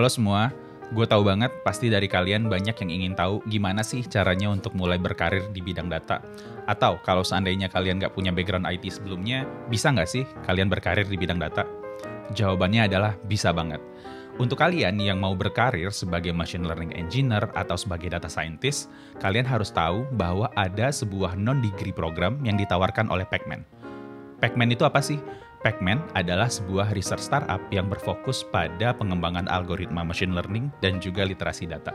Halo semua, gue tahu banget pasti dari kalian banyak yang ingin tahu gimana sih caranya untuk mulai berkarir di bidang data. Atau kalau seandainya kalian nggak punya background IT sebelumnya, bisa nggak sih kalian berkarir di bidang data? Jawabannya adalah bisa banget. Untuk kalian yang mau berkarir sebagai machine learning engineer atau sebagai data scientist, kalian harus tahu bahwa ada sebuah non-degree program yang ditawarkan oleh Pacman. Pacman itu apa sih? Pacman adalah sebuah research startup yang berfokus pada pengembangan algoritma machine learning dan juga literasi data.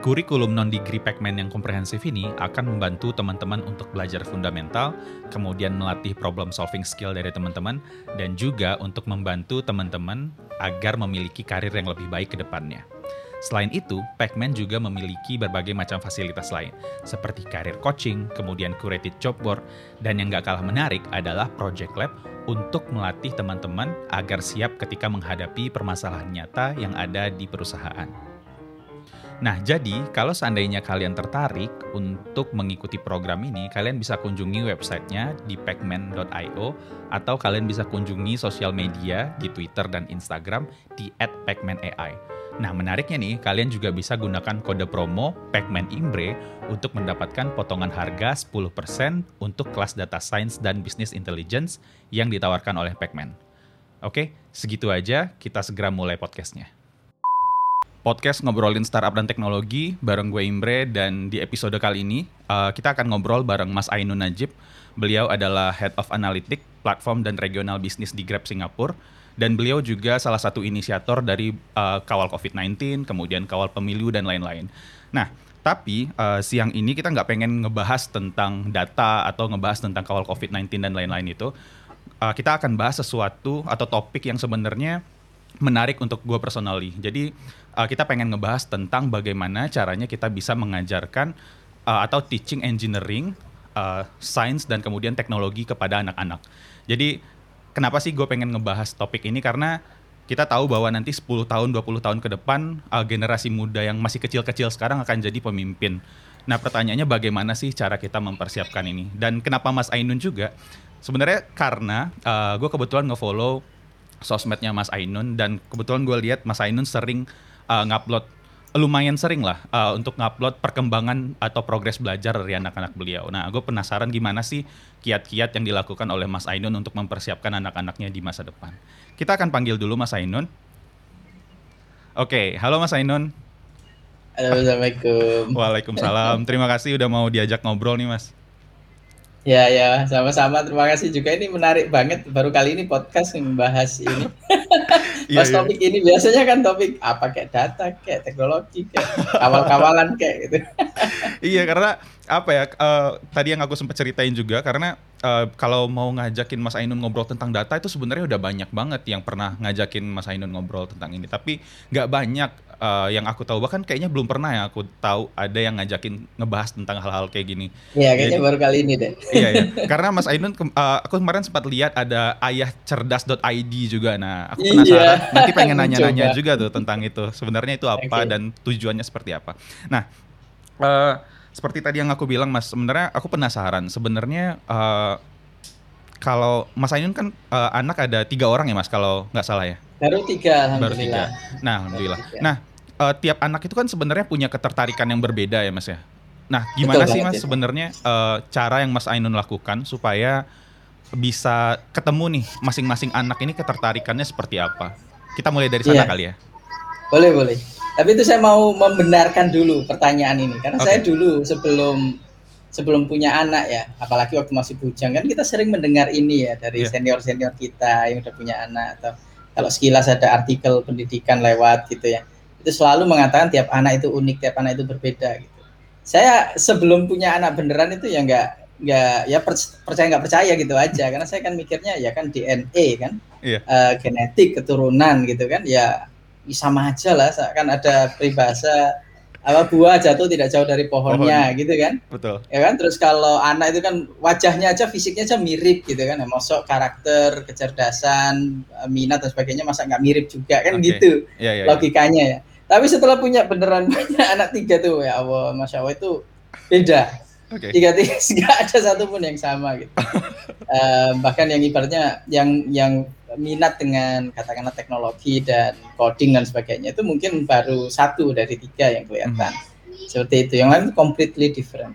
Kurikulum non-degree Pacman yang komprehensif ini akan membantu teman-teman untuk belajar fundamental, kemudian melatih problem solving skill dari teman-teman, dan juga untuk membantu teman-teman agar memiliki karir yang lebih baik ke depannya. Selain itu, Pacman juga memiliki berbagai macam fasilitas lain, seperti karir coaching, kemudian curated job board, dan yang gak kalah menarik adalah Project Lab untuk melatih teman-teman agar siap ketika menghadapi permasalahan nyata yang ada di perusahaan. Nah, jadi kalau seandainya kalian tertarik untuk mengikuti program ini, kalian bisa kunjungi websitenya di pacman.io atau kalian bisa kunjungi sosial media di Twitter dan Instagram di @pacmanai. Nah, menariknya nih, kalian juga bisa gunakan kode promo Pacman Imbre untuk mendapatkan potongan harga 10% untuk kelas data science dan business intelligence yang ditawarkan oleh Pacman. Oke, segitu aja, kita segera mulai podcastnya. Podcast ngobrolin startup dan teknologi bareng gue Imbre dan di episode kali ini uh, kita akan ngobrol bareng Mas Ainun Najib. Beliau adalah Head of Analytics, Platform dan Regional Business di Grab Singapura dan beliau juga salah satu inisiator dari uh, kawal COVID-19, kemudian kawal pemilu dan lain-lain. Nah, tapi uh, siang ini kita nggak pengen ngebahas tentang data atau ngebahas tentang kawal COVID-19 dan lain-lain itu. Uh, kita akan bahas sesuatu atau topik yang sebenarnya menarik untuk gue personally. Jadi uh, kita pengen ngebahas tentang bagaimana caranya kita bisa mengajarkan uh, atau teaching engineering, uh, science dan kemudian teknologi kepada anak-anak. Jadi kenapa sih gue pengen ngebahas topik ini karena kita tahu bahwa nanti 10 tahun, 20 tahun ke depan uh, generasi muda yang masih kecil-kecil sekarang akan jadi pemimpin. Nah, pertanyaannya bagaimana sih cara kita mempersiapkan ini? Dan kenapa Mas Ainun juga? Sebenarnya karena uh, gue kebetulan ngefollow sosmednya Mas Ainun dan kebetulan gue lihat Mas Ainun sering uh, ngupload lumayan sering lah uh, untuk ngupload perkembangan atau progres belajar dari anak-anak beliau. Nah, gue penasaran gimana sih kiat-kiat yang dilakukan oleh Mas Ainun untuk mempersiapkan anak-anaknya di masa depan. Kita akan panggil dulu Mas Ainun. Oke, halo Mas Ainun. Assalamualaikum. Waalaikumsalam. Terima kasih udah mau diajak ngobrol nih Mas. Ya ya sama-sama terima kasih juga ini menarik banget baru kali ini podcast yang membahas ini. Pas iya, topik ini biasanya kan topik apa kayak data kayak teknologi kayak kawal-kawalan kayak gitu. iya karena apa ya uh, tadi yang aku sempat ceritain juga karena uh, kalau mau ngajakin Mas Ainun ngobrol tentang data itu sebenarnya udah banyak banget yang pernah ngajakin Mas Ainun ngobrol tentang ini tapi nggak banyak uh, yang aku tahu bahkan kayaknya belum pernah ya aku tahu ada yang ngajakin ngebahas tentang hal-hal kayak gini. Iya kayaknya Jadi, baru kali ini deh. Iya iya. Karena Mas Ainun uh, aku kemarin sempat lihat ada ayahcerdas.id juga. Nah, aku iya. penasaran iya. nanti pengen nanya-nanya juga tuh tentang itu. Sebenarnya itu apa okay. dan tujuannya seperti apa. Nah, uh, seperti tadi yang aku bilang Mas, sebenarnya aku penasaran sebenarnya uh, kalau Mas Ainun kan uh, anak ada tiga orang ya Mas kalau nggak salah ya? Baru tiga, Baru tiga. Nah, alhamdulillah. Nah, uh, tiap anak itu kan sebenarnya punya ketertarikan yang berbeda ya mas ya. Nah gimana Betul sih mas sebenarnya uh, cara yang mas Ainun lakukan supaya bisa ketemu nih masing-masing anak ini ketertarikannya seperti apa? Kita mulai dari sana yeah. kali ya. Boleh boleh. Tapi itu saya mau membenarkan dulu pertanyaan ini karena okay. saya dulu sebelum sebelum punya anak ya, apalagi waktu masih bujang kan kita sering mendengar ini ya dari yeah. senior senior kita yang udah punya anak atau kalau sekilas ada artikel pendidikan lewat gitu ya itu selalu mengatakan tiap anak itu unik, tiap anak itu berbeda gitu. Saya sebelum punya anak beneran itu ya nggak nggak ya percaya nggak percaya gitu aja. Karena saya kan mikirnya ya kan DNA kan iya. uh, genetik keturunan gitu kan ya sama aja lah. Kan ada peribahasa apa buah jatuh tidak jauh dari pohonnya Pohon. gitu kan. Betul. Ya kan? Terus kalau anak itu kan wajahnya aja fisiknya aja mirip gitu kan. Masuk karakter kecerdasan minat dan sebagainya masa nggak mirip juga? Kan okay. gitu ya, ya, logikanya ya tapi setelah punya beneran punya anak tiga tuh ya Allah, masya Allah itu beda. Okay. Tiga tiga nggak ada satupun yang sama gitu. uh, bahkan yang ibaratnya yang yang minat dengan katakanlah teknologi dan coding dan sebagainya itu mungkin baru satu dari tiga yang kelihatan hmm. seperti itu yang lain completely different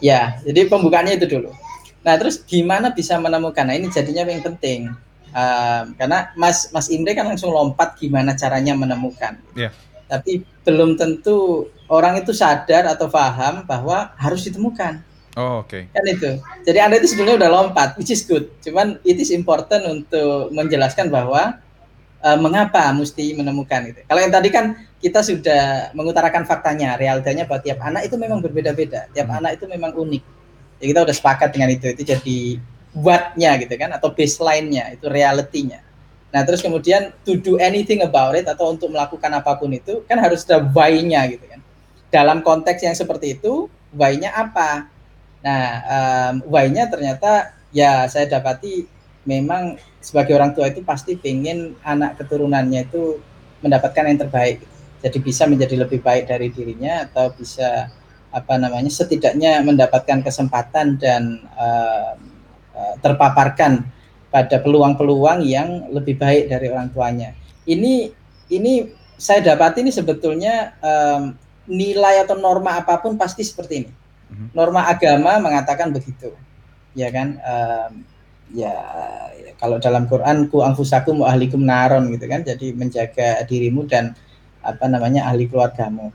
ya jadi pembukaannya itu dulu nah terus gimana bisa menemukan nah ini jadinya yang penting um, karena Mas Mas Indre kan langsung lompat gimana caranya menemukan yeah. Tapi belum tentu orang itu sadar atau paham bahwa harus ditemukan Oh, oke. Okay. Kan itu. Jadi Anda itu sebenarnya udah lompat, which is good. Cuman it is important untuk menjelaskan bahwa uh, mengapa mesti menemukan itu. Kalau yang tadi kan kita sudah mengutarakan faktanya, realitanya bahwa tiap anak itu memang berbeda-beda. Tiap hmm. anak itu memang unik. Ya kita udah sepakat dengan itu. Itu jadi what-nya gitu kan atau baseline-nya, itu reality-nya. Nah, terus kemudian to do anything about it atau untuk melakukan apa pun itu kan harus ada why-nya gitu kan. Dalam konteks yang seperti itu, why-nya apa? Nah, um, why-nya ternyata ya saya dapati memang sebagai orang tua itu pasti ingin anak keturunannya itu mendapatkan yang terbaik. Jadi bisa menjadi lebih baik dari dirinya atau bisa apa namanya setidaknya mendapatkan kesempatan dan uh, terpaparkan pada peluang-peluang yang lebih baik dari orang tuanya. Ini ini saya dapati ini sebetulnya um, nilai atau norma apa pun pasti seperti ini Mhm. Norma agama mengatakan begitu, ya kan? Um, ya kalau dalam Quran ku anfusakum wa ahlikum naron gitu kan, jadi menjaga dirimu dan apa namanya ahli keluargamu.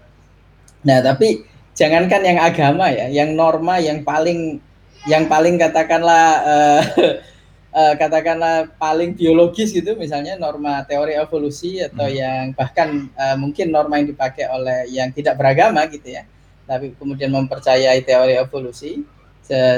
Nah tapi jangankan yang agama ya, yang norma yang paling yang paling katakanlah uh, uh, katakanlah paling biologis gitu misalnya norma teori evolusi atau hmm. yang bahkan uh, mungkin norma yang dipakai oleh yang tidak beragama gitu ya tapi kemudian mempercayai teori evolusi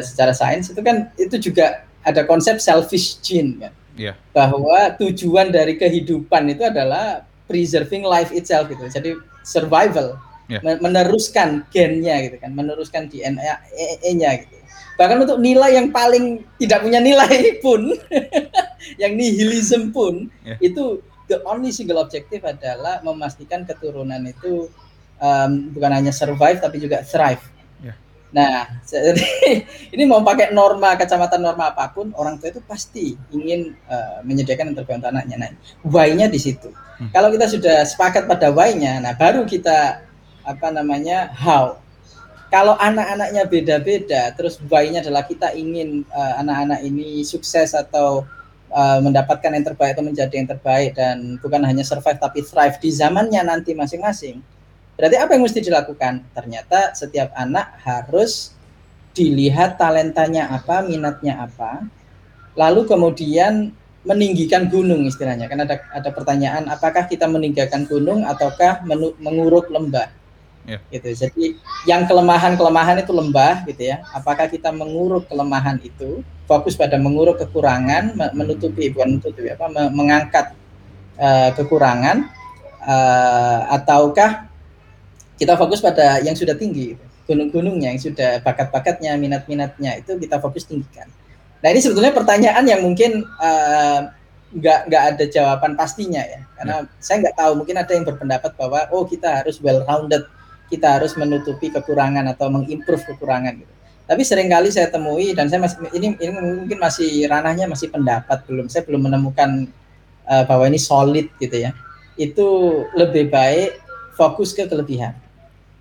secara sains itu kan itu juga ada konsep selfish gene kan. Yeah. Bahwa tujuan dari kehidupan itu adalah preserving life itself gitu. Jadi survival, yeah. meneruskan gennya gitu kan, meneruskan DNA-nya gitu. Bahkan untuk nilai yang paling tidak punya nilai pun, yang nihilism pun, yeah. itu the only single objective adalah memastikan keturunan itu um, bukan hanya survive tapi juga thrive. Yeah. Nah, jadi ini mau pakai norma kacamata norma apa pun, orang tua itu pasti ingin uh, menyediakan yang terbaik untuk anaknya. Nah, why-nya di situ. Hmm. Kalau kita sudah sepakat pada why-nya, nah baru kita apa namanya how. Kalau anak-anaknya beda-beda, terus why-nya adalah kita ingin uh, anak-anak ini sukses atau uh, mendapatkan yang terbaik atau menjadi yang terbaik dan bukan hanya survive tapi thrive di zamannya nanti masing-masing Berarti apa yang mesti dilakukan? Ternyata setiap anak harus dilihat talentanya apa, minatnya apa, lalu kemudian meninggikan gunung istilahnya. Karena ada ada pertanyaan apakah kita meninggalkan gunung ataukah menguruk lembah. Yeah. Gitu. Jadi yang kelemahan-kelemahan itu lembah gitu ya. Apakah kita menguruk kelemahan itu, fokus pada menguruk kekurangan, menutupi bukan menutupi apa, mengangkat uh, kekurangan uh, ataukah kita fokus pada yang sudah tinggi gunung-gunungnya yang sudah bakat-bakatnya minat-minatnya itu kita fokus tinggikan nah ini sebetulnya pertanyaan yang mungkin uh, nggak nggak ada jawaban pastinya ya karena ya. saya nggak tahu mungkin ada yang berpendapat bahwa oh kita harus well rounded kita harus menutupi kekurangan atau mengimprove kekurangan gitu tapi sering kali saya temui dan saya masih ini ini mungkin masih ranahnya masih pendapat belum saya belum menemukan uh, bahwa ini solid gitu ya itu lebih baik fokus ke kelebihan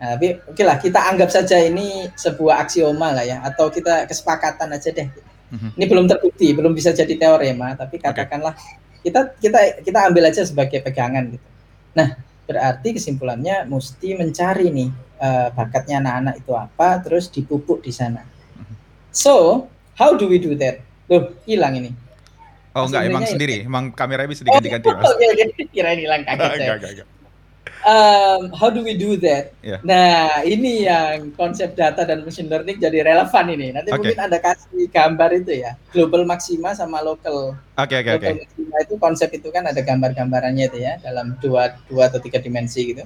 Nah, tapi oke okay lah kita anggap saja ini sebuah aksioma lah ya atau kita kesepakatan aja deh. Mm-hmm. Ini belum terbukti, belum bisa jadi teorema, tapi katakanlah okay. kita kita kita ambil aja sebagai pegangan gitu. Nah, berarti kesimpulannya mesti mencari nih uh, bakatnya anak-anak itu apa, terus dipupuk di sana. So, how do we do that? Loh, hilang ini. Oh enggak, emang sendiri, emang kameranya bisa diganti-ganti, oh, Mas. Oke, oke, kira hilang kaget enggak, enggak, enggak um, how do we do that? Yeah. Nah, ini yang konsep data dan machine learning jadi relevan ini. Nanti okay. mungkin Anda kasih gambar itu ya, global maxima sama local. Oke, okay, oke, okay, oke. Okay. Maxima itu konsep itu kan ada gambar-gambarannya itu ya, dalam dua, dua atau tiga dimensi gitu.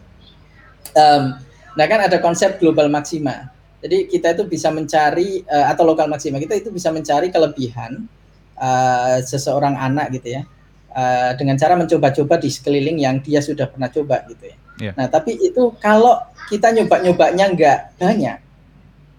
Um, nah kan ada konsep global maxima. Jadi kita itu bisa mencari uh, atau lokal maxima kita itu bisa mencari kelebihan uh, seseorang anak gitu ya. Uh, dengan cara mencoba-coba di sekeliling yang dia sudah pernah coba gitu ya. Yeah. Nah, tapi itu kalau kita nyoba-nyobanya nggak banyak,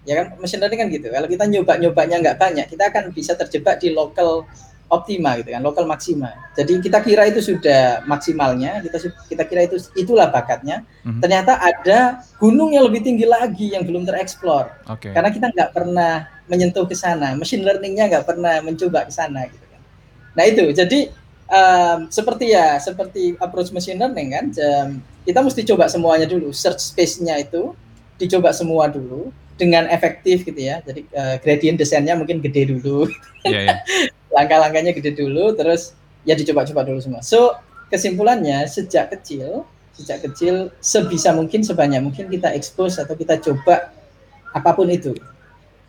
ya kan mesin learning kan gitu. Kalau kita nyoba-nyobanya nggak banyak, kita akan bisa terjebak di local optima gitu kan, lokal maksima. Jadi kita kira itu sudah maksimalnya, kita kita kira itu itulah bakatnya. Mm-hmm. Ternyata ada gunung yang lebih tinggi lagi yang belum tereksplor. Okay. Karena kita nggak pernah menyentuh ke sana, machine learningnya nggak pernah mencoba ke sana gitu kan. Nah itu, jadi um, seperti ya, seperti approach machine learning kan, um, kita mesti coba semuanya dulu, search space-nya itu dicoba semua dulu dengan efektif gitu ya. Jadi uh, gradient desainnya mungkin gede dulu. Yeah, yeah. langkah-langkahnya gede dulu terus ya dicoba-coba dulu semua so kesimpulannya sejak kecil sejak kecil sebisa mungkin sebanyak mungkin kita expose atau kita coba apa pun itu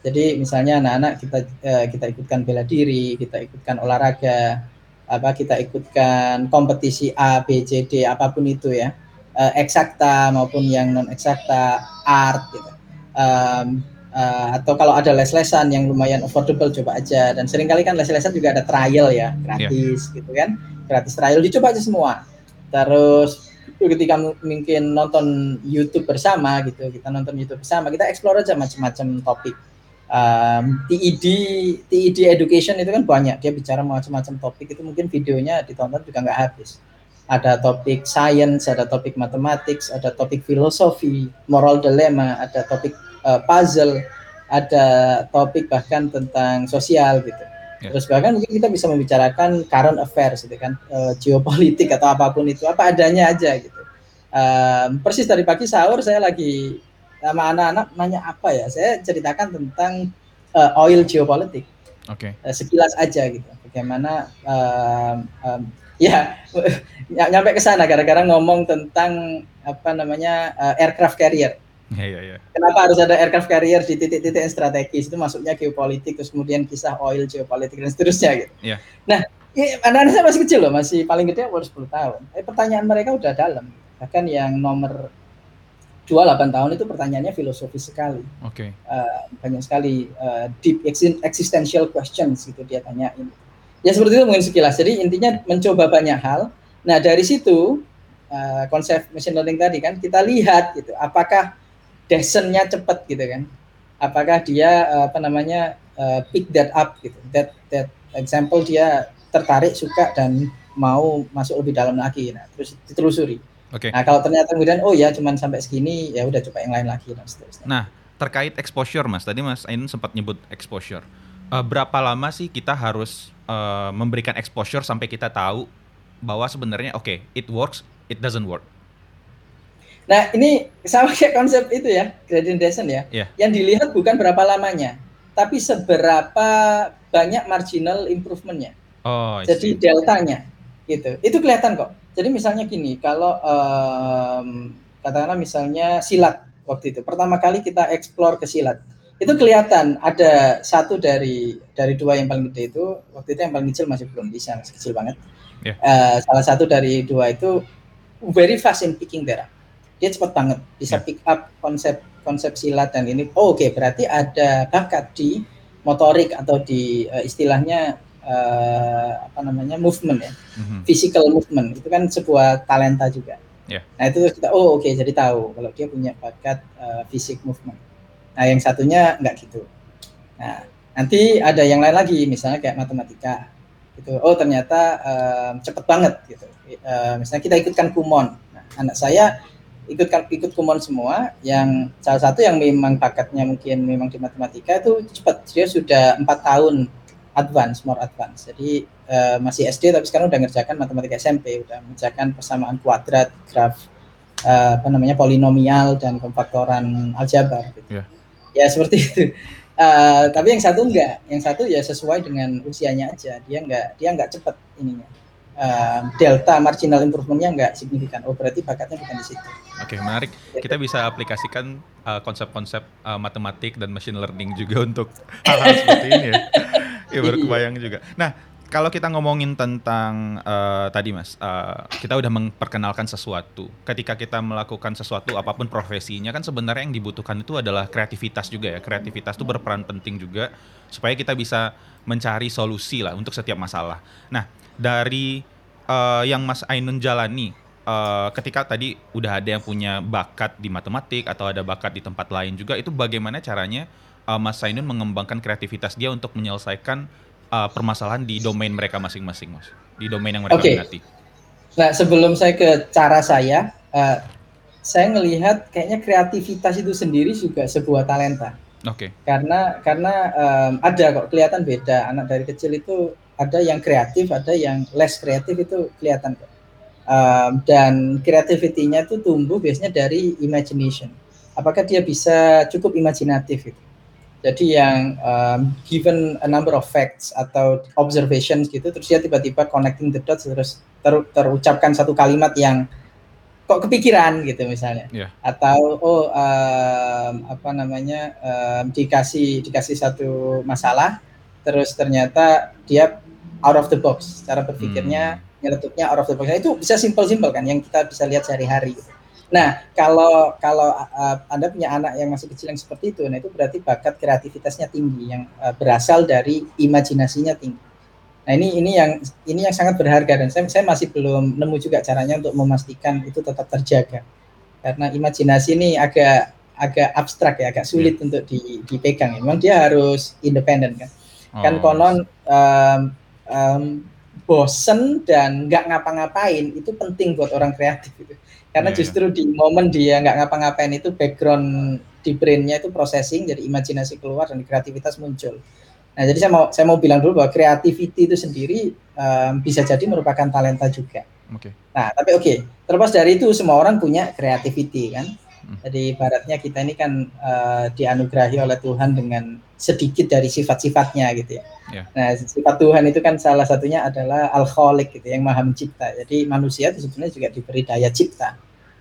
jadi misalnya anak-anak kita eh, kita ikutkan bela diri kita ikutkan olahraga apa kita ikutkan kompetisi A B C D apa pun itu ya. Eh, eksakta maupun yang non eksakta art gitu. Um, uh, atau kalau ada les-lesan yang lumayan affordable coba aja. Dan sering kali kan les-lesan juga ada trial ya gratis yeah. gitu kan. Gratis trial dicoba aja semua. Terus ketika mungkin nonton YouTube bersama gitu kita nonton YouTube bersama kita explore aja macam-macam topik um, TED TED education itu kan banyak dia bicara macam-macam topik itu mungkin videonya ditonton juga nggak habis ada topik science, ada topik mathematics, ada topik filosofi, moral dilemma, ada topik uh, puzzle, ada topik bahkan tentang sosial gitu. Yeah. Terus bahkan mungkin kita bisa membicarakan current affairs gitu kan, uh, geopolitik atau apa pun itu apa adanya aja gitu. Um, persis dari pagi sahur saya lagi sama anak-anak nanya apa ya, saya ceritakan tentang uh, oil geopolitik. Oke. Okay. Uh, sekilas aja gitu. Bagaimana um, um, ya nyampe ke sana gara-gara ngomong tentang apa namanya uh, aircraft carrier Ya, ya, ya. Kenapa harus ada aircraft carrier di titik-titik strategis itu masuknya geopolitik terus kemudian kisah oil geopolitik dan seterusnya gitu. Ya. Nah, anak-anak saya masih kecil loh, masih paling gede umur 10 tahun. Eh, pertanyaan mereka udah dalam. Bahkan yang nomor 28 tahun itu pertanyaannya filosofis sekali. Oke. Okay. Uh, banyak sekali uh, deep existential questions gitu dia tanyain. Ya seperti itu mungkin sekilas. Jadi intinya mencoba banyak hal. Nah, dari situ uh, konsep machine learning tadi kan kita lihat gitu apakah descent-nya cepat gitu kan. Apakah dia uh, apa namanya uh, pick that up gitu. That that example dia tertarik suka dan mau masuk lebih dalam lagi nah terus ditelusuri. Oke. Okay. Nah, kalau ternyata kemudian oh ya cuman sampai segini ya udah coba yang lain lagi dan seterusnya. Nah, terkait exposure Mas, tadi Mas Ainun sempat nyebut exposure. Uh, berapa lama sih kita harus uh, memberikan exposure sampai kita tahu bahwa sebenarnya oke, okay, it works, it doesn't work. Nah, ini sama kayak konsep itu ya, gradient descent ya. Yeah. Yang dilihat bukan berapa lamanya, tapi seberapa banyak marginal improvementnya. Oh, Jadi deltanya gitu. Itu kelihatan kok. Jadi misalnya gini, kalau um, katakanlah misalnya silat waktu itu, pertama kali kita explore ke silat, itu kelihatan ada satu dari dari dua yang paling gede itu waktu itu yang paling kecil masih belum bisa masih kecil banget. Yeah. Uh, salah satu dari dua itu very fast in picking there dia cepat banget bisa yeah. pick up konsep konsep silat dan ini oh, oke okay, berarti ada bakat di motorik atau di uh, istilahnya uh, apa namanya movement ya. Mm-hmm. physical movement. Itu kan sebuah talenta juga. Yeah. nah itu kita oh oke okay, jadi tahu kalau dia punya bakat uh, fisik movement. Nah yang satunya nggak gitu. Nah nanti ada yang lain lagi misalnya kayak matematika. Gitu. Oh ternyata uh, cepet banget gitu. Uh, misalnya kita ikutkan kumon. Nah, anak saya ikut ikut kumon semua yang salah satu yang memang bakatnya mungkin memang di matematika itu cepat dia sudah empat tahun advance more advance jadi uh, masih SD tapi sekarang udah ngerjakan matematika SMP udah mengerjakan persamaan kuadrat graf uh, apa namanya polinomial dan pemfaktoran aljabar gitu. yeah. ya seperti itu uh, tapi yang satu enggak yang satu ya sesuai dengan usianya aja dia enggak dia enggak cepat ininya uh, delta marginal improvementnya nggak signifikan. Oh berarti bakatnya bukan di situ. Oke okay, menarik. Kita bisa aplikasikan uh, konsep-konsep uh, matematik dan machine learning juga untuk hal-hal seperti ini ya. Ya baru kebayang juga. Nah kalau kita ngomongin tentang uh, tadi mas, uh, kita udah memperkenalkan sesuatu. Ketika kita melakukan sesuatu apa pun profesinya kan sebenarnya yang dibutuhkan itu adalah kreativitas juga ya. Kreativitas itu berperan penting juga supaya kita bisa mencari solusi lah untuk setiap masalah. Nah dari uh, yang Mas Ainun jalani uh, ketika tadi udah ada yang punya bakat di matematik atau ada bakat di tempat lain juga itu bagaimana caranya uh, Mas Ainun mengembangkan kreativitas dia untuk menyelesaikan uh, permasalahan di domain mereka masing-masing, Mas. Di domain yang mereka okay. minati. Nah, sebelum saya ke cara saya, uh, saya melihat kayaknya kreativitas itu sendiri juga sebuah talenta. Oke. Okay. Karena karena um, ada kok kelihatan beda anak dari kecil itu ada yang kreatif, ada yang less kreatif itu kelihatan kok. Um, dan kreativitinya itu tumbuh biasanya dari imagination. Apakah dia bisa cukup imajinatif itu? Jadi yang um, given a number of facts atau observations gitu, terus dia tiba-tiba connecting the dots terus ter, terucapkan satu kalimat yang kok kepikiran gitu misalnya, yeah. atau oh um, apa namanya um, dikasih dikasih satu masalah, terus ternyata dia out of the box, cara berpikirnya hmm. nyeletuknya out of the box. Nah, itu bisa simple-simple kan, yang kita bisa lihat sehari-hari. Gitu. Nah, kalau kalau uh, Anda punya anak yang masih kecil yang seperti itu, nah itu berarti bakat kreativitasnya tinggi yang uh, berasal dari imajinasinya tinggi. Nah, ini ini yang ini yang sangat berharga dan saya saya masih belum nemu juga caranya untuk memastikan itu tetap terjaga. Karena imajinasi ini agak agak abstrak ya, agak sulit hmm. untuk di, dipegang. Memang dia harus independen kan. kan oh. Kan konon um, um, bosen dan nggak ngapa-ngapain itu penting buat orang kreatif itu karena yeah, justru di momen dia nggak ngapa-ngapain itu background di brainnya itu processing jadi imajinasi keluar dan kreativitas muncul nah jadi saya mau saya mau bilang dulu bahwa creativity itu sendiri um, bisa jadi merupakan talenta juga okay. nah tapi oke okay, terlepas dari itu semua orang punya creativity kan hmm. jadi baratnya kita ini kan uh, dianugerahi oleh Tuhan dengan sedikit dari sifat-sifatnya gitu ya. Yeah. Nah, sifat Tuhan itu kan salah satunya adalah al-khaliq gitu yang maha mencipta. Jadi manusia itu sebenarnya juga diberi daya cipta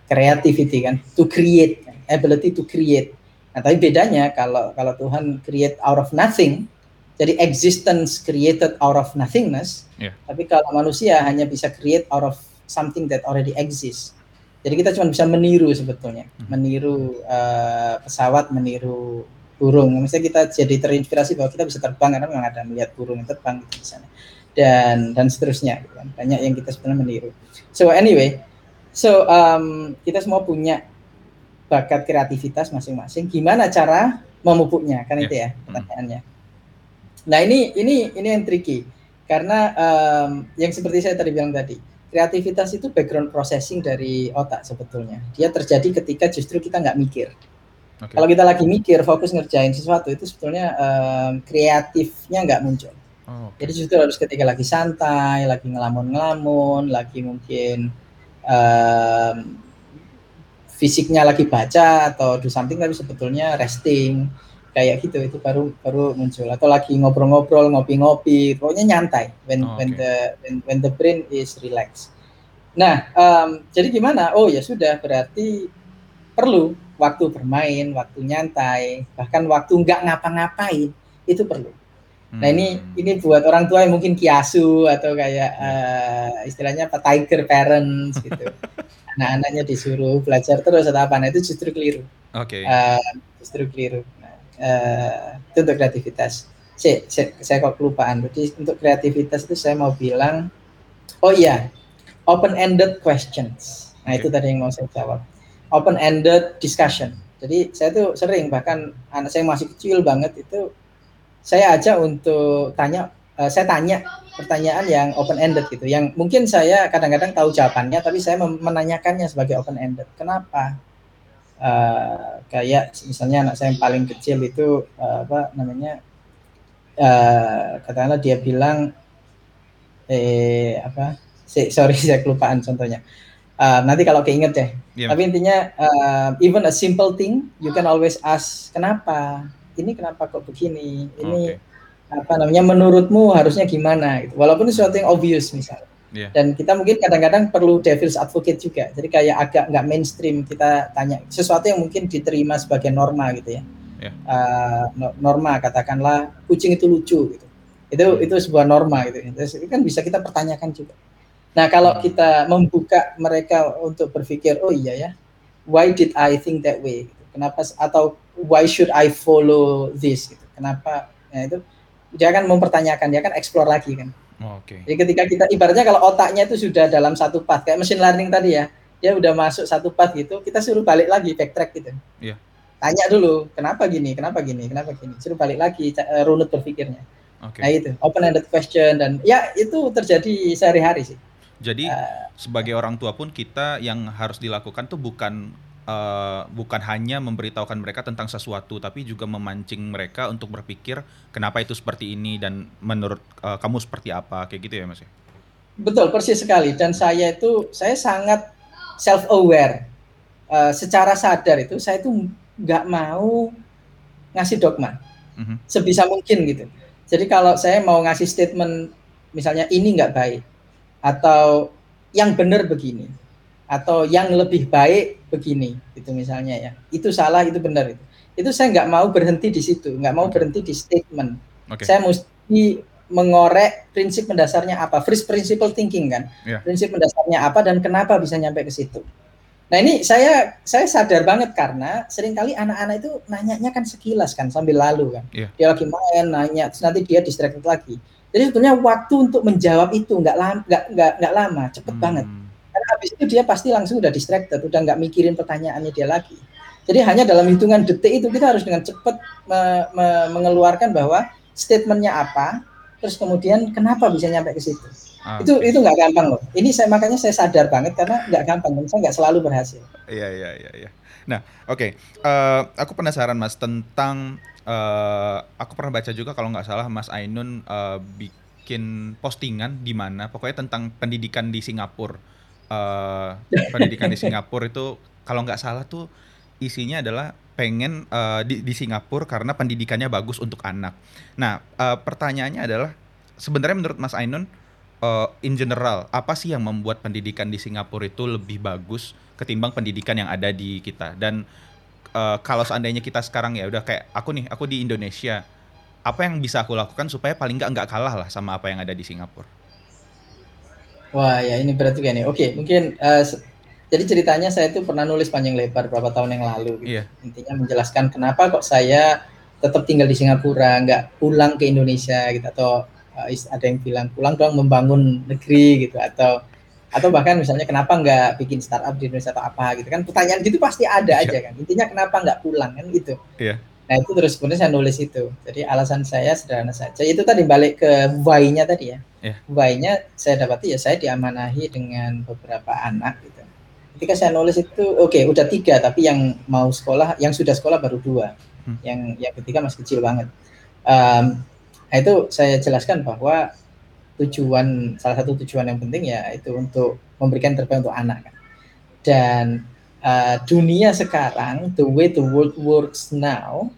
creativity kan, to create, ability to create. Nah, tapi bedanya kalau kalau Tuhan create out of nothing, jadi existence created out of nothingness. Yeah. Tapi kalau manusia hanya bisa create out of something that already exists. Jadi kita cuma bisa meniru sebetulnya, hmm. meniru uh, pesawat, meniru burung. Misalnya kita jadi terinspirasi bahwa kita bisa terbang karena memang ada melihat burung yang terbang gitu misalnya. Dan dan seterusnya gitu kan. Banyak yang kita sebenarnya meniru. So anyway, So um, kita semua punya bakat kreativitas masing-masing. Gimana cara memupuknya? Kan yeah. itu ya hmm. pertanyaannya. Nah ini ini ini yang tricky karena um, yang seperti saya tadi bilang tadi kreativitas itu background processing dari otak sebetulnya. Dia terjadi ketika justru kita nggak mikir. Okay. Kalau kita lagi mikir, fokus ngerjain sesuatu itu sebetulnya um, kreatifnya nggak muncul. Oh, okay. Jadi justru harus ketika lagi santai, lagi ngelamun-ngelamun, lagi mungkin um, fisiknya lagi baca atau do something tapi sebetulnya resting. Kayak gitu itu baru baru muncul. Atau lagi ngobrol-ngobrol ngopi-ngopi. Pokoknya nyantai. When oh, when the when, when the brain is relaxed. Nah um, jadi gimana? Oh ya sudah. Berarti perlu waktu bermain waktu nyantai bahkan waktu nggak ngapa-ngapain itu perlu Nah ini hmm. ini buat orang tua yang mungkin kiasu atau kayak uh, istilahnya apa tiger parents gitu. Anak-anaknya disuruh belajar terus atau apa, nah itu justru keliru. Oke. Okay. Uh, eh, justru keliru. Nah, uh, itu untuk kreativitas. Saya, saya, saya kok kelupaan. Jadi untuk kreativitas itu saya mau bilang, oh iya, open-ended questions. Nah okay. itu tadi yang mau saya jawab. Open-ended discussion. Jadi saya tuh sering bahkan anak saya masih kecil banget itu saya ajak untuk tanya uh, saya tanya pertanyaan yang open ended gitu. Yang mungkin saya kadang-kadang tahu jawabannya tapi saya menanyakannya sebagai open ended kenapa? Uh, kayak misalnya anak saya yang paling kecil itu uh, apa namanya uh, katakanlah dia bilang eh apa? Sorry saya kelupaan contohnya. Uh, nanti kalau keinget deh yeah. tapi intinya uh, even a simple thing you can always ask kenapa ini kenapa kok begini ini okay. apa namanya menurutmu harusnya gimana gitu walaupun itu sesuatu yang obvious misalnya yeah. dan kita mungkin kadang-kadang perlu devil's advocate juga jadi kayak agak nggak mainstream kita tanya sesuatu yang mungkin diterima sebagai norma gitu ya yeah. uh, norma katakanlah kucing itu lucu gitu itu hmm. itu sebuah norma gitu itu kan bisa kita pertanyakan juga nah kalau hmm. kita membuka mereka untuk berpikir oh iya ya why did I think that way kenapa atau why should I follow this gitu kenapa ya itu dia akan mempertanyakan dia akan explore lagi kan oh, Oke. Okay. Jadi ketika kita ibaratnya kalau otaknya itu sudah dalam satu path kayak machine learning tadi ya, dia udah masuk satu path gitu, kita suruh balik lagi backtrack gitu. Iya. Yeah. Tanya dulu, kenapa gini, kenapa gini, kenapa gini, suruh balik lagi uh, runut berpikirnya. Okay. Nah itu open-ended question dan ya itu terjadi sehari-hari sih. Jadi uh, sebagai orang tua pun kita yang harus dilakukan tuh bukan uh, bukan hanya memberitahukan mereka tentang sesuatu, tapi juga memancing mereka untuk berpikir kenapa itu seperti ini dan menurut uh, kamu seperti apa, kayak gitu ya mas? Ya? Betul, persis sekali. Dan saya itu saya sangat self aware. Uh, secara sadar itu saya itu nggak mau ngasih dogma mm-hmm. sebisa mungkin gitu. Jadi kalau saya mau ngasih statement misalnya ini nggak baik atau yang benar begini, atau yang lebih baik begini itu misalnya ya. Itu salah itu benar itu. Itu saya nggak mau berhenti di situ nggak mau berhenti di statement. Okay. saya mesti mengorek prinsip mendasarnya apa? First principle thinking kan? Yeah. prinsip mendasarnya apa dan kenapa bisa nyampe ke situ? Nah ini saya saya sadar banget karena sering kali anak-anak itu nanyanya kan sekilas kan sambil lalu kan. Yeah. dia lagi main nanya nanti dia distracted lagi. Jadi sebetulnya waktu untuk menjawab itu nggak lama nggak nggak lama cepet hmm. banget habis itu dia pasti langsung udah distracted, udah nggak mikirin pertanyaannya dia lagi. Jadi hanya dalam hitungan detik itu kita harus dengan cepat me me mengeluarkan bahwa statementnya apa, terus kemudian kenapa bisa nyampe ke situ. Ah, itu okay. itu nggak gampang loh. Ini saya makanya saya sadar banget karena nggak gampang dan saya nggak selalu berhasil. Iya iya iya. iya. Nah oke, okay. uh, eh, aku penasaran mas tentang uh, aku pernah baca juga kalau nggak salah Mas Ainun uh, bikin postingan di mana pokoknya tentang pendidikan di Singapura uh, pendidikan di Singapura itu kalau nggak salah tuh isinya adalah pengen uh, di, di Singapura karena pendidikannya bagus untuk anak. Nah, uh, pertanyaannya adalah sebenarnya menurut Mas Ainun uh, in general apa sih yang membuat pendidikan di Singapura itu lebih bagus ketimbang pendidikan yang ada di kita? Dan uh, kalau seandainya kita sekarang ya udah kayak aku nih, aku di Indonesia, apa yang bisa aku lakukan supaya paling nggak nggak kalah lah sama apa yang ada di Singapura? Wah ya ini berat juga nih. Oke mungkin uh, jadi ceritanya saya itu pernah nulis panjang lebar beberapa tahun yang lalu. Gitu. Yeah. Intinya menjelaskan kenapa kok saya tetap tinggal di Singapura, nggak pulang ke Indonesia gitu atau uh, ada yang bilang pulang dong membangun negeri gitu atau atau bahkan misalnya kenapa nggak bikin startup di Indonesia atau apa gitu kan pertanyaan gitu pasti ada yeah. aja kan intinya kenapa nggak pulang kan gitu yeah. nah itu terus kemudian saya nulis itu jadi alasan saya sederhana saja itu tadi balik ke why-nya tadi ya yeah. why-nya saya dapati ya saya diamanahi dengan beberapa anak gitu. Ketika saya nulis itu oke okay, udah tiga tapi yang mau sekolah yang sudah sekolah baru dua. Hmm. Yang yang ketiga masih kecil banget. Um, nah itu saya jelaskan bahwa tujuan salah satu tujuan yang penting ya itu untuk memberikan terbaik untuk anak kan. Dan uh, dunia sekarang the way the world works now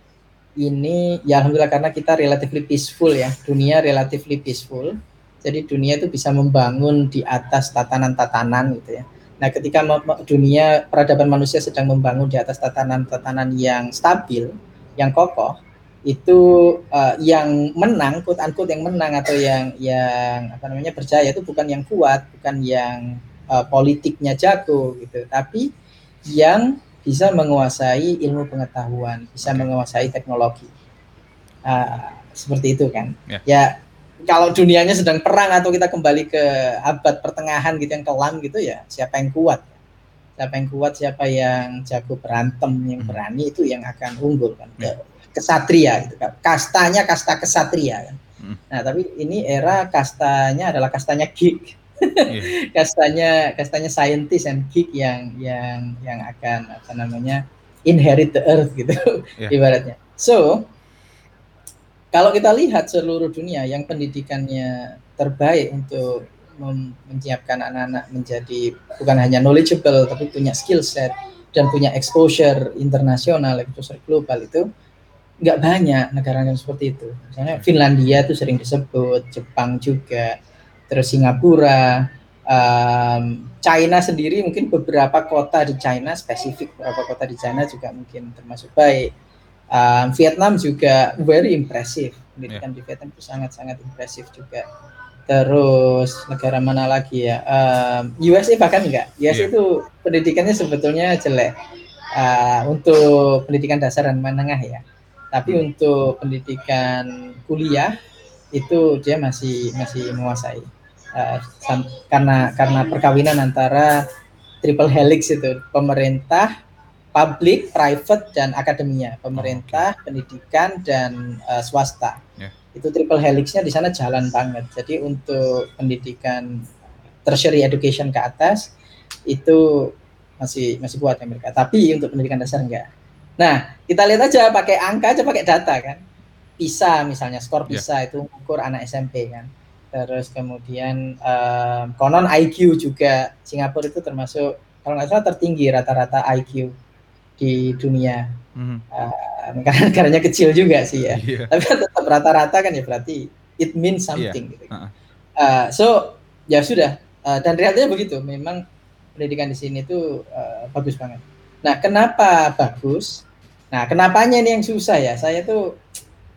ini ya alhamdulillah karena kita relatively peaceful ya dunia relatively peaceful jadi dunia itu bisa membangun di atas tatanan-tatanan gitu ya. Nah, ketika dunia peradaban manusia sedang membangun di atas tatanan-tatanan yang stabil, yang kokoh, itu uh, yang menang, quote unquote yang menang atau yang yang apa namanya percaya itu bukan yang kuat, bukan yang uh, politiknya jago gitu, tapi yang bisa menguasai ilmu pengetahuan, bisa menguasai teknologi. Uh, seperti itu kan. Yeah. Ya kalau dunianya sedang perang atau kita kembali ke abad pertengahan gitu yang kelam gitu ya siapa yang kuat siapa yang kuat siapa yang jago berantem yang hmm. berani itu yang akan unggul kan ke, kesatria gitu kan kastanya kasta kesatria kan hmm. nah tapi ini era kastanya adalah kastanya geek yeah. kastanya kastanya scientist and geek yang yang yang akan apa namanya inherit the earth gitu yeah. ibaratnya so kalau kita lihat seluruh dunia yang pendidikannya terbaik untuk menyiapkan anak-anak menjadi bukan hanya knowledgeable tapi punya skill set dan punya exposure internasional, exposure global itu nggak banyak negara yang seperti itu. Misalnya Finlandia itu sering disebut, Jepang juga, terus Singapura, um, China sendiri mungkin beberapa kota di China spesifik beberapa kota di China juga mungkin termasuk baik Um, Vietnam juga very impressive. Pendidikan yeah. di Vietnam itu sangat-sangat impresif juga. Terus negara mana lagi ya? Um, USA bahkan enggak. USA yeah. itu pendidikannya sebetulnya jelek uh, untuk pendidikan dasar dan menengah ya. Tapi hmm. untuk pendidikan kuliah itu dia masih masih menguasai uh, karena karena perkawinan antara triple helix itu pemerintah publik, private dan akademia, pemerintah, oh, okay. pendidikan dan uh, swasta. Yeah. itu triple helixnya di sana jalan banget. Jadi untuk pendidikan tertiary education ke atas itu masih masih kuat Amerika. Tapi untuk pendidikan dasar enggak. Nah, kita lihat aja pakai angka aja pakai data kan. PISA misalnya skor iya. PISA yeah. itu ukur anak SMP kan. Terus kemudian um, konon IQ juga Singapura itu termasuk kalau nggak salah tertinggi rata-rata IQ di dunia. Mm-hmm. Uh, karena negaranya kecil juga sih ya. Yeah. Tapi tetap rata-rata kan ya berarti it means iya. something yeah. gitu. Uh, so ya sudah uh, dan realitanya begitu. Memang pendidikan di sini tuh uh, bagus banget. Nah, kenapa bagus? Nah, kenapanya ini yang susah ya? Saya tuh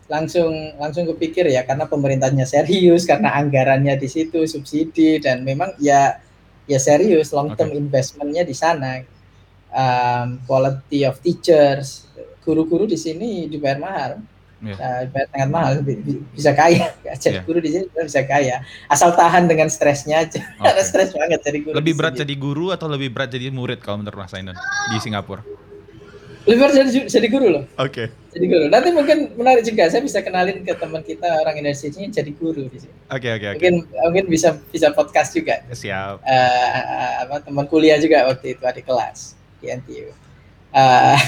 langsung langsung kepikir ya karena pemerintahnya serius, karena anggarannya di situ subsidi dan memang ya ya serius long term okay. investmentnya di sana. Um, quality of teachers, guru-guru di sini dibayar mahal. Yeah. Uh, dibayar sangat mahal, bisa kaya. Jadi yeah. guru di sini bisa kaya. Asal tahan dengan stresnya aja. Okay. stres banget jadi guru. Lebih berat jadi guru atau lebih berat jadi murid kalau menurut Mas Ainun di Singapura? lebih jadi, jadi guru loh. Oke. Okay. Jadi guru. Nanti mungkin menarik juga. Saya bisa kenalin ke teman kita orang Indonesia ini jadi guru di sini. Oke okay, oke okay, oke. Mungkin mungkin bisa bisa podcast juga. Siap. Uh, apa teman kuliah juga waktu itu adik kelas di NTU. Uh,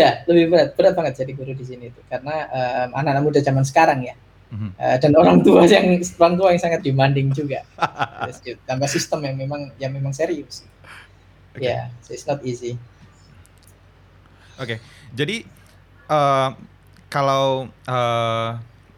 ya lebih berat berat banget jadi guru di sini itu karena um, anak-anak muda zaman sekarang ya. Mm-hmm. Uh, dan orang tua yang orang tua yang sangat demanding juga. tambah sistem yang memang yang memang serius. Okay. Ya, yeah, so it's not easy. Oke, okay. jadi uh, kalau uh,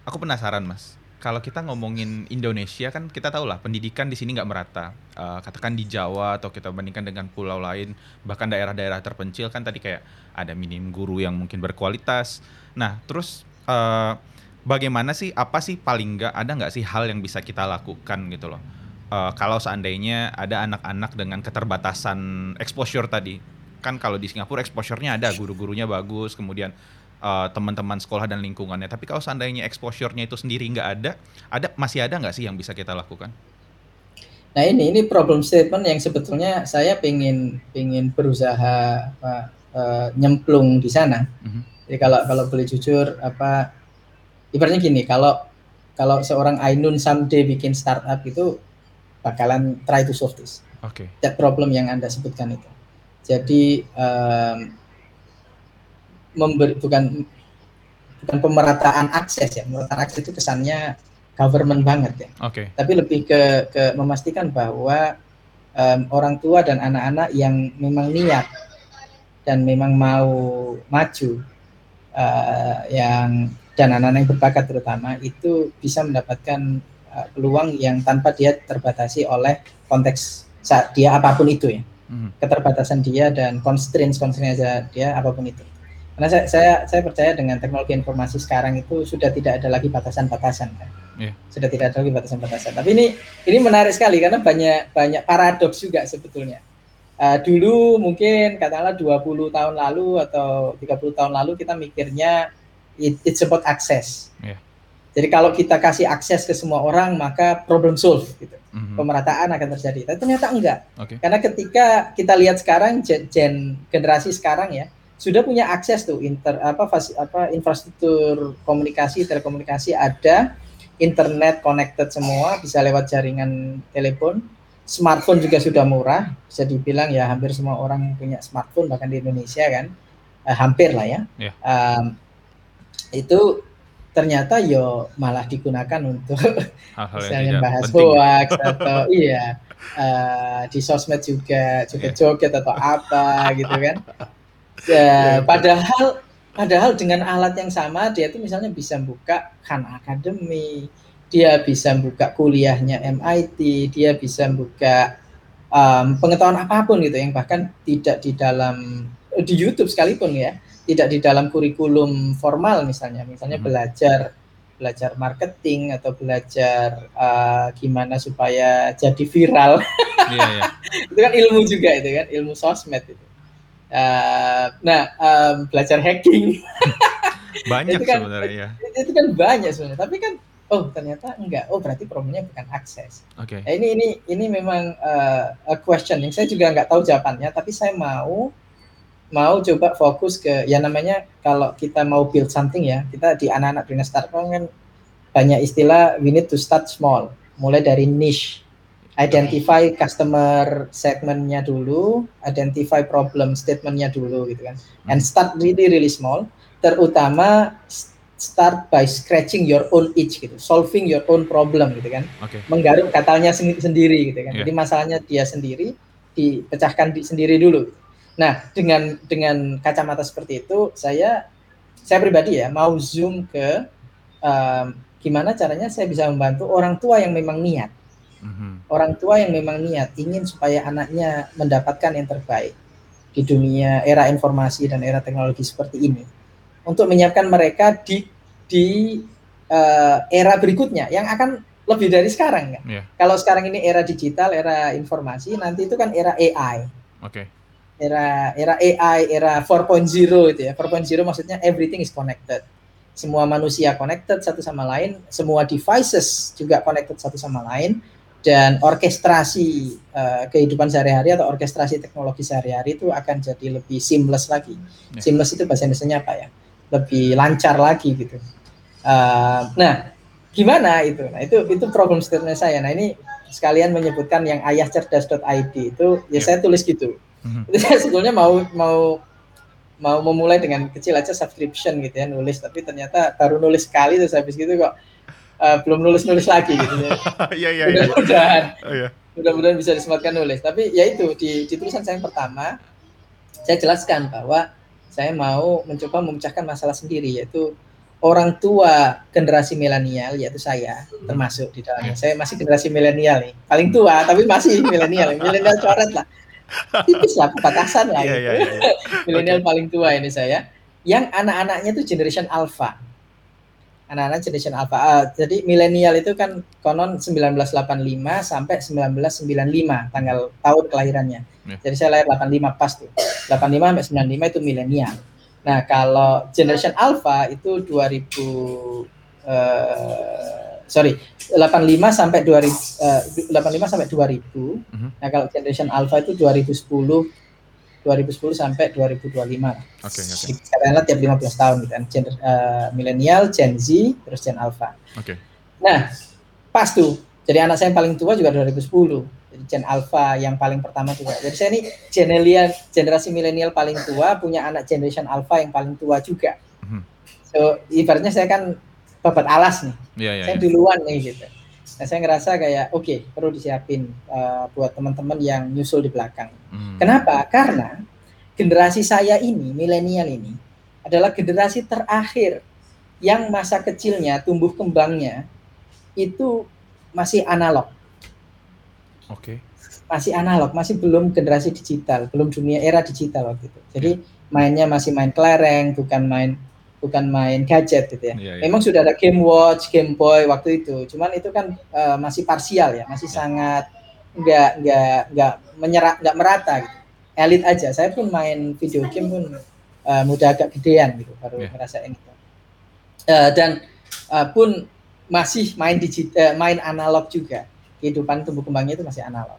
aku penasaran mas, kalau kita ngomongin Indonesia kan kita tahu lah pendidikan di sini nggak merata. Uh, katakan di Jawa atau kita bandingkan dengan pulau lain, bahkan daerah-daerah terpencil kan tadi kayak ada minim guru yang mungkin berkualitas. Nah, terus uh, bagaimana sih? Apa sih paling nggak ada nggak sih hal yang bisa kita lakukan gitu loh? Uh, kalau seandainya ada anak-anak dengan keterbatasan exposure tadi, kan kalau di Singapura exposure-nya ada guru-gurunya bagus kemudian uh, teman-teman sekolah dan lingkungannya. Tapi kalau seandainya exposure-nya itu sendiri nggak ada ada masih ada nggak sih yang bisa kita lakukan? Nah ini ini problem statement yang sebetulnya saya pengen pengen berusaha apa, uh, nyemplung di sana. Mm-hmm. jadi kalau kalau boleh jujur apa ibaratnya gini kalau kalau seorang Ainun someday bikin startup itu bakalan try to solve this. Okay. that problem yang anda sebutkan itu. Jadi um, memberi bukan bukan pemerataan akses ya, pemerataan akses itu kesannya government banget ya. Oke. Okay. Tapi lebih ke ke memastikan bahwa um, orang tua dan anak-anak yang memang niat dan memang mau maju uh, yang dan anak-anak yang berbakat terutama itu bisa mendapatkan uh, peluang yang tanpa dia terbatasi oleh konteks saat dia apa pun itu ya hmm. keterbatasan dia dan constraints constraints dia apa pun itu karena saya, saya saya percaya dengan teknologi informasi sekarang itu sudah tidak ada lagi batasan-batasan kan yeah. sudah tidak ada lagi batasan-batasan tapi ini ini menarik sekali karena banyak banyak paradoks juga sebetulnya uh, dulu mungkin katakanlah 20 tahun lalu atau 30 tahun lalu kita mikirnya it, it's about access yeah. jadi kalau kita kasih akses ke semua orang maka problem solve gitu hmm pemerataan akan terjadi. Tapi ternyata enggak. Okay. Karena ketika kita lihat sekarang gen, gen generasi sekarang ya sudah punya akses tuh inter apa fas, apa infrastruktur komunikasi telekomunikasi ada internet connected semua bisa lewat jaringan telepon smartphone juga sudah murah bisa dibilang ya hampir semua orang punya smartphone bahkan di Indonesia kan eh, hampir lah ya yeah. um, itu ternyata yo malah digunakan untuk misalnya bahas hoax atau iya uh, di sosmed juga joget-joget atau apa gitu kan. Ya, padahal padahal dengan alat yang sama dia tuh misalnya bisa buka Khan Academy, dia bisa buka kuliahnya MIT, dia bisa buka um, pengetahuan apa pun gitu yang bahkan tidak di dalam di YouTube sekalipun ya tidak di dalam kurikulum formal misalnya misalnya hmm. belajar belajar marketing atau belajar uh, gimana supaya jadi viral yeah, yeah. itu kan ilmu juga itu kan ilmu sosmed itu uh, nah um, belajar hacking. Banyak itu kan, sebenarnya itu, itu kan banyak sebenarnya. Tapi kan oh ternyata enggak. Oh berarti problemnya bukan akses. Oke. Okay. nah, ini ini ini memang uh, a question yang saya juga nggak tahu jawabannya tapi saya mau mau coba fokus ke ya namanya kalau kita mau build something ya kita di anak-anak dunia startup kan banyak istilah we need to start small, mulai dari niche, identify customer segmentnya dulu, identify problem statementnya dulu gitu kan, and start really really small, terutama start by scratching your own itch gitu, solving your own problem gitu kan, okay. menggaruk katanya sendiri gitu kan, yeah. jadi masalahnya dia sendiri dipecahkan di, sendiri dulu. Nah dengan dengan kacamata seperti itu saya saya pribadi ya mau zoom ke um, gimana caranya saya bisa membantu orang tua yang memang niat. Mm-hmm. Orang tua yang memang niat ingin supaya anaknya mendapatkan yang terbaik di dunia era informasi dan era teknologi seperti ini. Untuk menyiapkan mereka di di uh, era berikutnya yang akan lebih dari sekarang kan. Yeah. Kalau sekarang ini era digital, era informasi, nanti itu kan era AI. Oke. Okay. Era era AI, era 4.0 itu ya. 4.0 maksudnya everything is connected semua manusia connected satu sama lain, semua devices juga connected satu sama lain, dan orkestrasi uh, kehidupan sehari-hari atau orkestrasi teknologi sehari-hari itu akan jadi lebih seamless lagi. Yeah. Seamless itu bahasa Indonesia apa ya? Lebih lancar lagi gitu. Uh, nah, gimana itu? Nah itu itu problem statement saya. Nah ini sekalian menyebutkan yang ayahcerdas.id itu ya yeah. saya tulis gitu. Mm -hmm. Itu saya sebetulnya mau mau mau memulai dengan kecil aja subscription gitu ya nulis tapi ternyata baru nulis sekali terus habis gitu kok uh, belum nulis nulis lagi gitu ya. Iya iya iya. Mudah-mudahan. Oh, iya. Mudah-mudahan bisa disematkan nulis. Tapi ya itu di, di tulisan saya yang pertama saya jelaskan bahwa saya mau mencoba memecahkan masalah sendiri yaitu orang tua generasi milenial yaitu saya termasuk di dalamnya. Iya. Saya masih generasi milenial nih. Paling tua tapi masih milenial. Milenial coret lah tipis lah batasan lah yeah, gitu. Yeah, yeah, yeah. milenial okay. paling tua ini saya yang anak-anaknya itu generation alpha anak-anak generation alpha. Uh, jadi milenial itu kan konon 1985 sampai 1995 tanggal tahun kelahirannya. Yeah. jadi saya lahir 85 pas tuh. 85 sampai 95 itu milenial. Nah kalau generation alpha itu 2000 uh, sorry 85 sampai 2000 uh, 85 sampai 2000 uh -huh. nah kalau generation alpha itu 2010 2010 sampai 2025 Oke, okay, okay. Katakanlah tiap 15 tahun gitu kan. Gen uh, milenial, Gen Z, terus Gen Alpha. Oke. Okay. Nah, pas tuh. Jadi anak saya yang paling tua juga 2010. Jadi Gen Alpha yang paling pertama juga. Jadi saya ini generasi generasi milenial paling tua, punya anak generation Alpha yang paling tua juga. -huh. So, ibaratnya saya kan babat alas nih. Yeah, yeah, saya yeah. duluan nih gitu. Nah, saya ngerasa kayak oke okay, perlu disiapin uh, buat teman-teman yang nyusul di belakang. Hmm. Kenapa? Karena generasi saya ini, milenial ini adalah generasi terakhir yang masa kecilnya, tumbuh kembangnya itu masih analog. Oke. Okay. Masih analog, masih belum generasi digital, belum dunia era digital waktu itu. Jadi ya. mainnya masih main kelereng, bukan main bukan main gadget gitu ya. Yeah, yeah. Memang sudah ada Game Watch, Game Boy waktu itu. Cuman itu kan uh, masih parsial ya, masih yeah. sangat nggak nggak nggak menyerap nggak merata gitu. Elit aja. Saya pun main video game pun uh, mudah agak gedean gitu baru yeah. ngerasain itu. Uh, dan uh, pun masih main digital, uh, main analog juga. Kehidupan tumbuh kembangnya itu masih analog.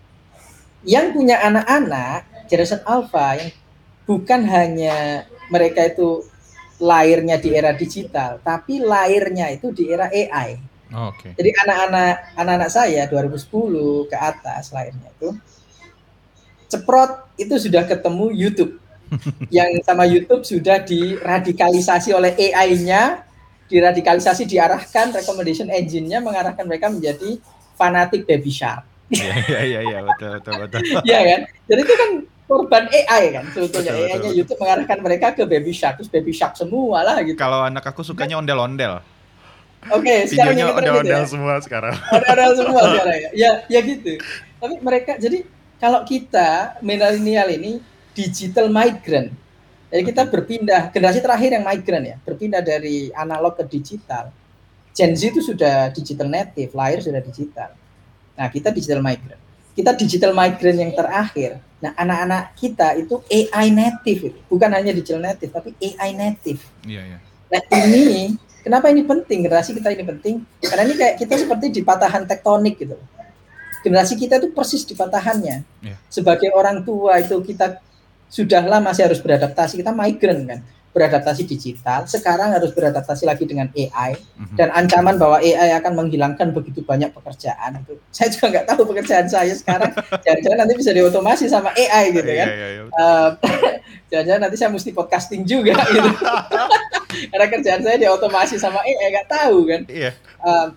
Yang punya anak-anak generation alpha yang bukan hanya mereka itu lahirnya di era digital, tapi lahirnya itu di era AI. Oh, Oke. Okay. Jadi anak-anak anak-anak saya 2010 ke atas lahirnya itu ceprot itu sudah ketemu YouTube. yang sama YouTube sudah diradikalisasi oleh AI-nya, diradikalisasi diarahkan recommendation engine-nya mengarahkan mereka menjadi fanatik baby shark. Iya iya iya betul betul betul. Iya kan? Jadi itu kan korban AI kan sebetulnya AI-nya YouTube mengarahkan mereka ke baby shark terus baby shark semua lah gitu. Kalau anak aku sukanya ondel-ondel. Oke, okay, sekarang yang ondel-ondel gitu ya. semua sekarang. Ondel-ondel semua sekarang ya. Ya, ya gitu. Tapi mereka jadi kalau kita milenial ini digital migrant. Jadi kita berpindah generasi terakhir yang migrant ya, berpindah dari analog ke digital. Gen Z itu sudah digital native, lahir sudah digital. Nah, kita digital migrant. Kita digital migrant yang terakhir Nah, anak-anak kita itu AI native, bukan hanya digital native, tapi AI native. Iya, iya. Nah, ini kenapa ini penting? Generasi kita ini penting karena ini kayak kita seperti di patahan tektonik gitu. Generasi kita itu persis di patahannya. Yeah. Sebagai orang tua itu kita sudahlah masih harus beradaptasi, kita migrant kan. Beradaptasi digital, sekarang harus beradaptasi lagi dengan AI mm-hmm. dan ancaman bahwa AI akan menghilangkan begitu banyak pekerjaan itu. Saya juga nggak tahu pekerjaan saya sekarang. Jangan-jangan nanti bisa diotomasi sama AI gitu kan. Iya, iya, jangan-jangan nanti saya mesti podcasting juga gitu. Karena kerjaan saya diotomasi sama AI nggak tahu kan. Iya. Uh,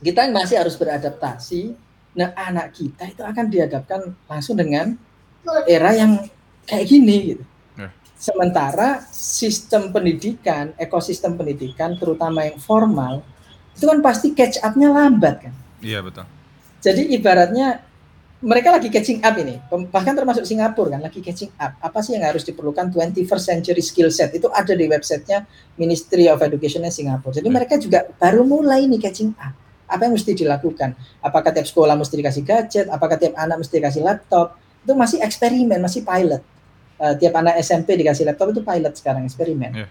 kita masih harus beradaptasi. Nah, anak kita itu akan dihadapkan langsung dengan era yang kayak gini gitu Sementara sistem pendidikan, ekosistem pendidikan, terutama yang formal, itu kan pasti catch up-nya lambat kan. Iya betul. Jadi ibaratnya mereka lagi catching up ini, bahkan termasuk Singapura kan lagi catching up. Apa sih yang harus diperlukan 21st century skill set itu ada di websitenya Ministry of Education Singapura. Jadi hmm. mereka juga baru mulai nih catching up. Apa yang mesti dilakukan? Apakah tiap sekolah mesti dikasih gadget? Apakah tiap anak mesti dikasih laptop? Itu masih eksperimen, masih pilot uh, tiap anak SMP dikasih laptop itu pilot sekarang eksperimen. Yeah.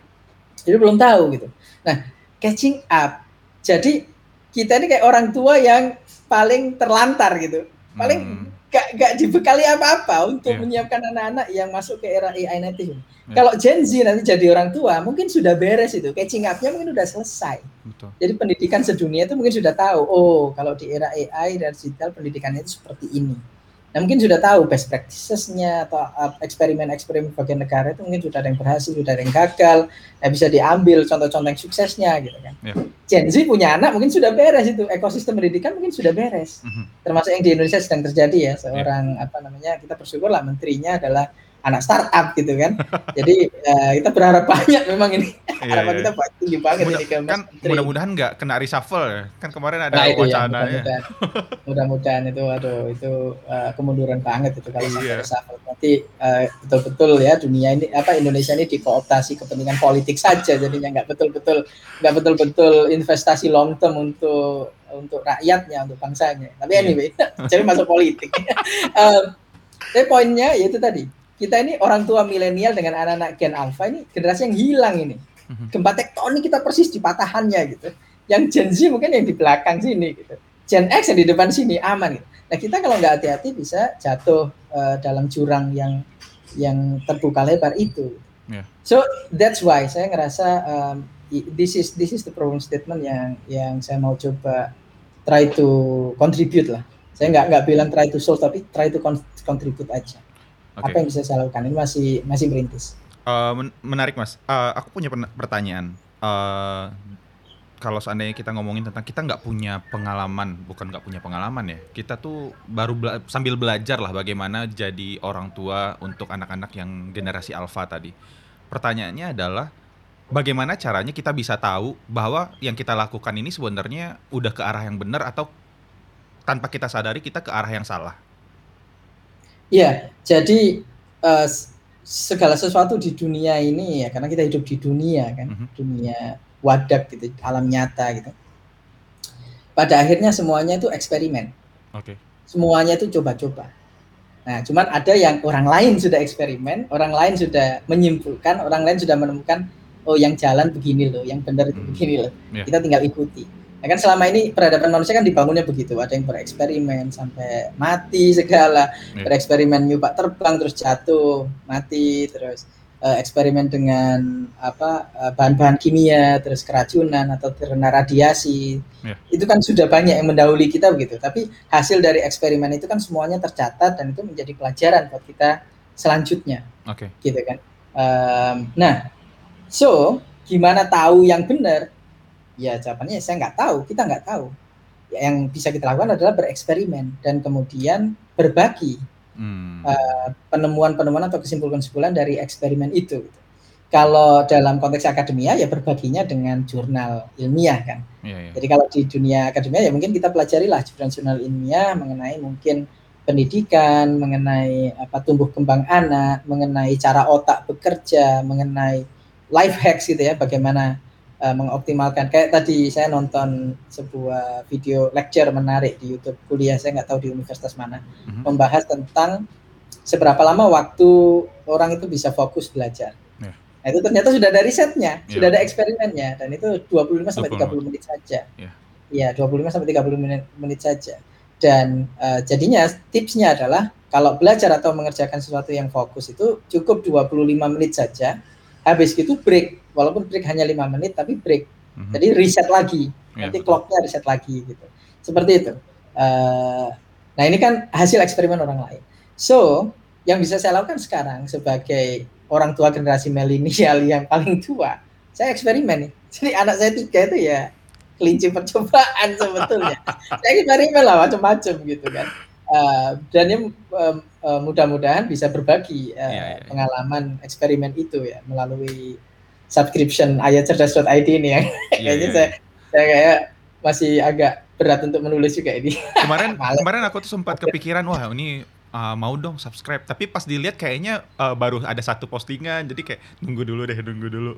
Jadi belum tahu gitu. Nah, catching up. Jadi kita ini kayak orang tua yang paling terlantar gitu. Paling hmm. gak, gak dibekali apa-apa untuk yeah. menyiapkan anak-anak yang masuk ke era AI native. Yeah. Kalau Gen Z nanti jadi orang tua, mungkin sudah beres itu. Catching up-nya mungkin sudah selesai. Betul. Jadi pendidikan sedunia itu mungkin sudah tahu, oh kalau di era AI dan digital pendidikannya itu seperti ini Nah mungkin sudah tahu best practices-nya atau uh, eksperimen-eksperimen bagian negara itu mungkin sudah ada yang berhasil, sudah ada yang gagal, nah bisa diambil contoh-contoh yang suksesnya gitu kan. Yeah. Gen Z punya anak mungkin sudah beres itu ekosistem pendidikan mungkin sudah beres, mm -hmm. termasuk yang di Indonesia sedang terjadi ya seorang yeah. apa namanya kita bersyukur lah menterinya adalah anak startup gitu kan. Jadi uh, kita berharap banyak memang ini. Iya, Harapan iya. kita tinggi banget Mudah, ini ke Kan mudah-mudahan nggak kena reshuffle ya. Kan kemarin ada nah, wacana ya. Mudah-mudahan, mudah-mudahan itu aduh itu uh, kemunduran banget itu kalau iya. reshuffle. Nanti uh, betul-betul ya dunia ini apa Indonesia ini dikooptasi kepentingan politik saja jadinya nggak betul-betul nggak betul-betul investasi long term untuk untuk rakyatnya, untuk bangsanya. Tapi iya. anyway, jadi masuk politik. um, tapi poinnya yaitu tadi kita ini orang tua milenial dengan anak-anak Gen Alpha ini generasi yang hilang ini. Mhm. Gempa tektonik kita persis di patahannya gitu. Yang Gen Z mungkin yang di belakang sini gitu. Gen X yang di depan sini aman gitu. Nah kita kalau nggak hati-hati bisa jatuh uh, dalam jurang yang yang terbuka lebar itu. Yeah. So that's why saya ngerasa um, this is this is the problem statement yang yang saya mau coba try to contribute lah. Saya nggak nggak bilang try to solve tapi try to contribute aja. Okay. Apa yang bisa saya lakukan? Ini masih masih merintis. Uh, menarik mas. Uh, aku punya pertanyaan. Uh, kalau seandainya kita ngomongin tentang kita nggak punya pengalaman, bukan nggak punya pengalaman ya, kita tuh baru bela sambil belajar lah bagaimana jadi orang tua untuk anak-anak yang generasi alfa tadi. Pertanyaannya adalah bagaimana caranya kita bisa tahu bahwa yang kita lakukan ini sebenarnya udah ke arah yang benar atau tanpa kita sadari kita ke arah yang salah? Iya, jadi uh, segala sesuatu di dunia ini ya karena kita hidup di dunia kan, mm -hmm. dunia wadak gitu, alam nyata gitu. Pada akhirnya semuanya itu eksperimen. Oke. Okay. Semuanya itu coba-coba. Nah, cuman ada yang orang lain sudah eksperimen, orang lain sudah menyimpulkan, orang lain sudah menemukan oh yang jalan begini loh, yang benar itu hmm. begini loh. Yeah. Kita tinggal ikuti. Ya kan selama ini peradaban manusia kan dibangunnya begitu, ada yang bereksperimen sampai mati segala, yeah. bereksperimen nyoba terbang terus jatuh, mati terus uh, eksperimen dengan apa uh, bahan-bahan kimia, terus keracunan atau terkena radiasi. Yeah. Itu kan sudah banyak yang mendahului kita begitu. Tapi hasil dari eksperimen itu kan semuanya tercatat dan itu menjadi pelajaran buat kita selanjutnya. Oke. Okay. Gitu kan. Um, nah, so gimana tahu yang benar? Ya jawabannya saya nggak tahu, kita nggak tahu. Yang bisa kita lakukan adalah bereksperimen dan kemudian berbagi hmm. uh, penemuan-penemuan atau kesimpulan-kesimpulan dari eksperimen itu. Kalau dalam konteks akademia ya berbaginya dengan jurnal ilmiah kan. Yeah, yeah. Jadi kalau di dunia akademia ya mungkin kita pelajari lah jurnal-jurnal ilmiah mengenai mungkin pendidikan, mengenai apa tumbuh kembang anak, mengenai cara otak bekerja, mengenai life hacks gitu ya, bagaimana uh, mengoptimalkan kayak tadi saya nonton sebuah video lecture menarik di YouTube kuliah saya nggak tahu di universitas mana mm-hmm. membahas tentang seberapa lama waktu orang itu bisa fokus belajar. Yeah. Nah, itu ternyata sudah ada risetnya, yeah. sudah ada eksperimennya dan itu 25 sampai 30 menit saja. Iya, yeah. 25 sampai 30 menit, menit saja. Dan uh, jadinya tipsnya adalah kalau belajar atau mengerjakan sesuatu yang fokus itu cukup 25 menit saja habis itu break walaupun break hanya lima menit tapi break. Mm-hmm. jadi reset lagi. Yeah. nanti clocknya reset lagi gitu. Seperti itu. Uh, nah ini kan hasil eksperimen orang lain. So yang bisa saya lakukan sekarang sebagai orang tua generasi milenial yang paling tua saya eksperimen nih. Jadi anak saya tiga itu ya kelinci percobaan sebetulnya. Saya eksperimen lah macam-macam gitu kan. Uh, dan yang uh, uh, mudah-mudahan bisa berbagi uh, yeah, yeah. pengalaman eksperimen itu ya melalui subscription ayatcerdas.id ini yang yeah, kayaknya yeah. saya saya kayak masih agak berat untuk menulis juga ini. Kemarin kemarin aku tuh sempat kepikiran wah ini uh, mau dong subscribe tapi pas dilihat kayaknya uh, baru ada satu postingan jadi kayak nunggu dulu deh nunggu dulu.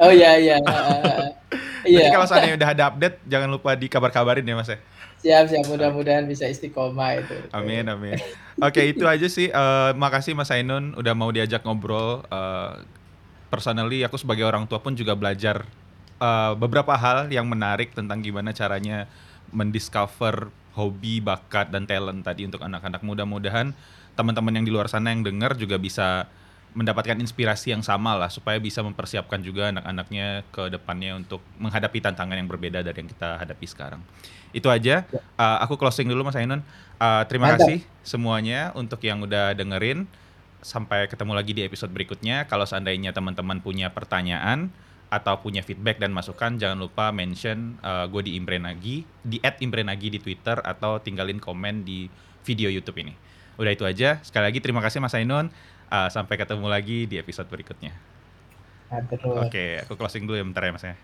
Oh iya iya. iya. kalau seandainya udah ada update jangan lupa dikabar-kabarin ya Mas ya. Siap, siap. Mudah-mudahan bisa istiqomah itu. Amin, amin. Oke, itu aja sih. Uh, makasih Mas Ainun udah mau diajak ngobrol. Uh, personally, aku sebagai orang tua pun juga belajar uh, beberapa hal yang menarik tentang gimana caranya mendiscover hobi, bakat, dan talent tadi untuk anak-anak. Mudah-mudahan teman-teman yang di luar sana yang dengar juga bisa mendapatkan inspirasi yang sama lah supaya bisa mempersiapkan juga anak-anaknya ke depannya untuk menghadapi tantangan yang berbeda dari yang kita hadapi sekarang. Itu aja. Uh, aku closing dulu Mas Ainun. Uh, terima Mantap. kasih semuanya untuk yang udah dengerin. Sampai ketemu lagi di episode berikutnya. Kalau seandainya teman-teman punya pertanyaan atau punya feedback dan masukan, jangan lupa mention uh, gue di Imprenagi, di @imprenagi di Twitter atau tinggalin komen di video YouTube ini. Udah itu aja. Sekali lagi terima kasih Mas Ainun. Uh, sampai ketemu lagi di episode berikutnya. Oke, okay, aku closing dulu ya bentar ya Mas ya.